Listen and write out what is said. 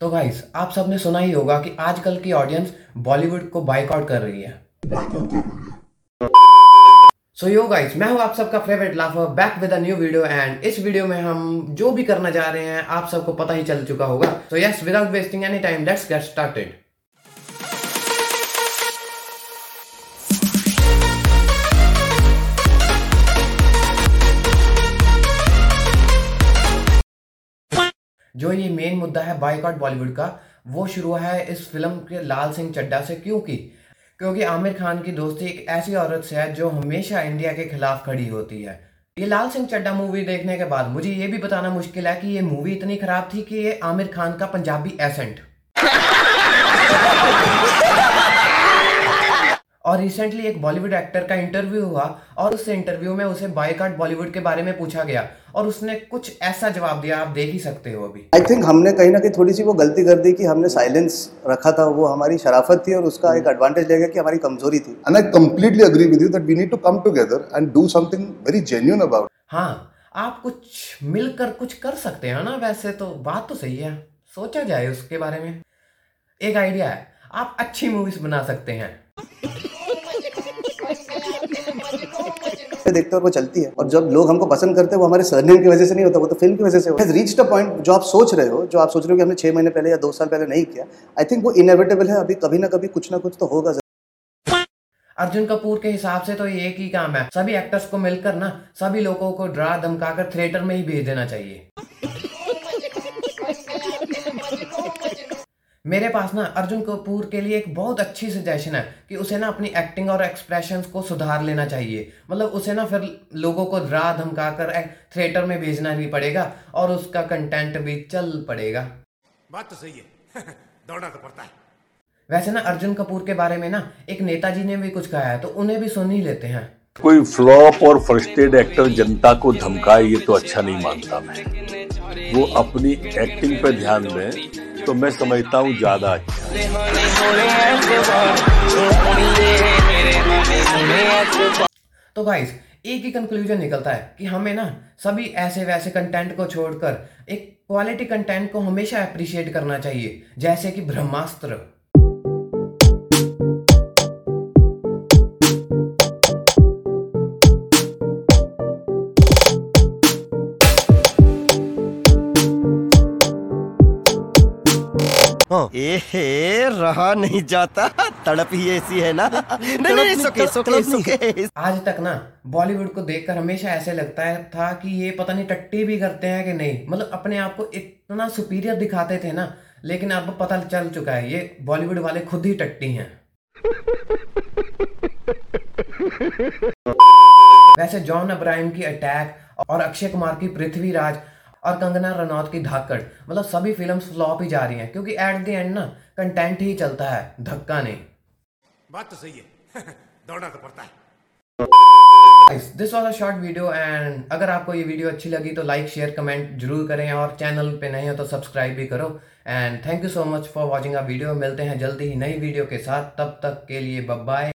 तो गाइस आप सबने सुना ही होगा कि आजकल की ऑडियंस बॉलीवुड को बाइकआउट कर रही है। सो यो गाइस मैं हूँ आप सबका favourite लाफर back with a new video and इस वीडियो में हम जो भी करना जा रहे हैं, आप सबको पता ही चल चुका होगा। So yes without wasting any time let's get started जो ये मेन मुद्दा है बाइकआउट बॉलीवुड का, वो शुरू हुआ है इस फ़िल्म के लाल सिंह चड्डा से। क्योंकि क्योंकि आमिर खान की दोस्ती एक ऐसी औरत से है जो हमेशा इंडिया के खिलाफ खड़ी होती है। ये लाल सिंह चड्डा मूवी देखने के बाद मुझे ये भी बताना मुश्किल है कि ये मूवी इतनी खराब थी कि ये आमिर खान का पंजाबी एसेंट और रिसेंटली एक बॉलीवुड एक्टर का इंटरव्यू हुआ और उस इंटरव्यू में उसे बाइकआउट बॉलीवुड के बारे में पूछा गया और उसने कुछ ऐसा जवाब दिया आप देख ही सकते हो अभी। आई थिंक हमने कहीं ना कहीं थोड़ी सी वो गलती कर दी कि हमने साइलेंस रखा था वो हमारी शराफत थी और उसका एक एडवांटेज ले गया कि हमारी कमज़ोरी थी। And I completely agree with you that we need to come together and do something very genuine about it. हाँ आप कुछ मिलकर कुछ कर सकते हैं ना? वैसे तो बात तो सही है सोचा जाए उसके बारे में। एक आइडिया है आप अच्छी मूवीज़ बना सकते हैं। देखते और वो चलती है। और जब लोग हमको पसंद करते हैं, वो हमारे सरनेम की वजह से नहीं होता, वो तो फ़िल्म की वजह से होता है। रीच द पॉइंट जो आप सोच रहे हो, जो आप सोच रहे हो कि हमने छह महीने पहले या दो साल पहले नहीं किया आई थिंक वो इनएविटेबल है। अभी कभी ना कभी कुछ ना कुछ तो होगा अर्जुन कपूर के हिसाब से तो ये एक ही काम है। सभी एक्टर्स को मिलकर ना, सभी लोगों को डरा धमकाकर थिएटर में ही भेज देना चाहिए। मेरे पास ना अर्जुन कपूर के लिए एक बहुत अच्छी सजेशन है कि उसे ना अपनी एक्टिंग और एक्सप्रेशंस को सुधार लेना चाहिए। मतलब उसे ना फिर लोगों को डरा धमका कर थिएटर में भेजना नहीं पड़ेगा और उसका कंटेंट भी चल पड़ेगा। बात तो सही है। दौड़ना तो पड़ता है। वैसे ना अर्जुन कपूर के बारे में ना एक नेताजी ने भी कुछ कहा है तो उन्हें भी सुन ही लेते हैं। कोई फ्लॉप और फर्स्टेड एक्टर जनता को धमकाए ये तो अच्छा नहीं मानता मैं। वो अपनी एक्टिंग पे ध्यान दें तो मैं समझता हूँ ज़्यादा अच्छा। तो गाइस एक ही कंक्लूजन निकलता है कि हमें ना सभी ऐसे वैसे कंटेंट को छोड़कर एक क्वालिटी कंटेंट को हमेशा अप्रिशिएट करना चाहिए, जैसे कि ब्रह्मास्त्र। एहे रहा नहीं जाता। तड़प ही ऐसी है ना। नहीं नहीं सुके सुके सुके आज तक ना बॉलीवुड को देखकर हमेशा ऐसे लगता है था कि ये पता नहीं टट्टी भी करते हैं कि नहीं। मतलब अपने आप को इतना सुपीरियर दिखाते थे ना लेकिन अब पता चल चुका है ये बॉलीवुड वाले खुद ही टट्टी हैं। वैसे जॉन अब्राहिम की अटैक और अक्षय कुमार की पृथ्वीराज और कंगना रनौत की धाकड़। मतलब सभी फिल्म्स फ्लॉप ही जा रही हैं क्योंकि एट द एंड ना कंटेंट ही चलता है धक्का नहीं। बात तो सही है। दौड़ना तो पड़ता है। This was a short video and अगर आपको ये वीडियो अच्छी लगी तो लाइक शेयर कमेंट ज़रूर करें और चैनल पे नहीं हो तो सब्सक्राइब भी करो। And thank you so much for watching a video मिलते हैं जल्दी ही नई वीडियो के साथ। तब तक के लिए बाय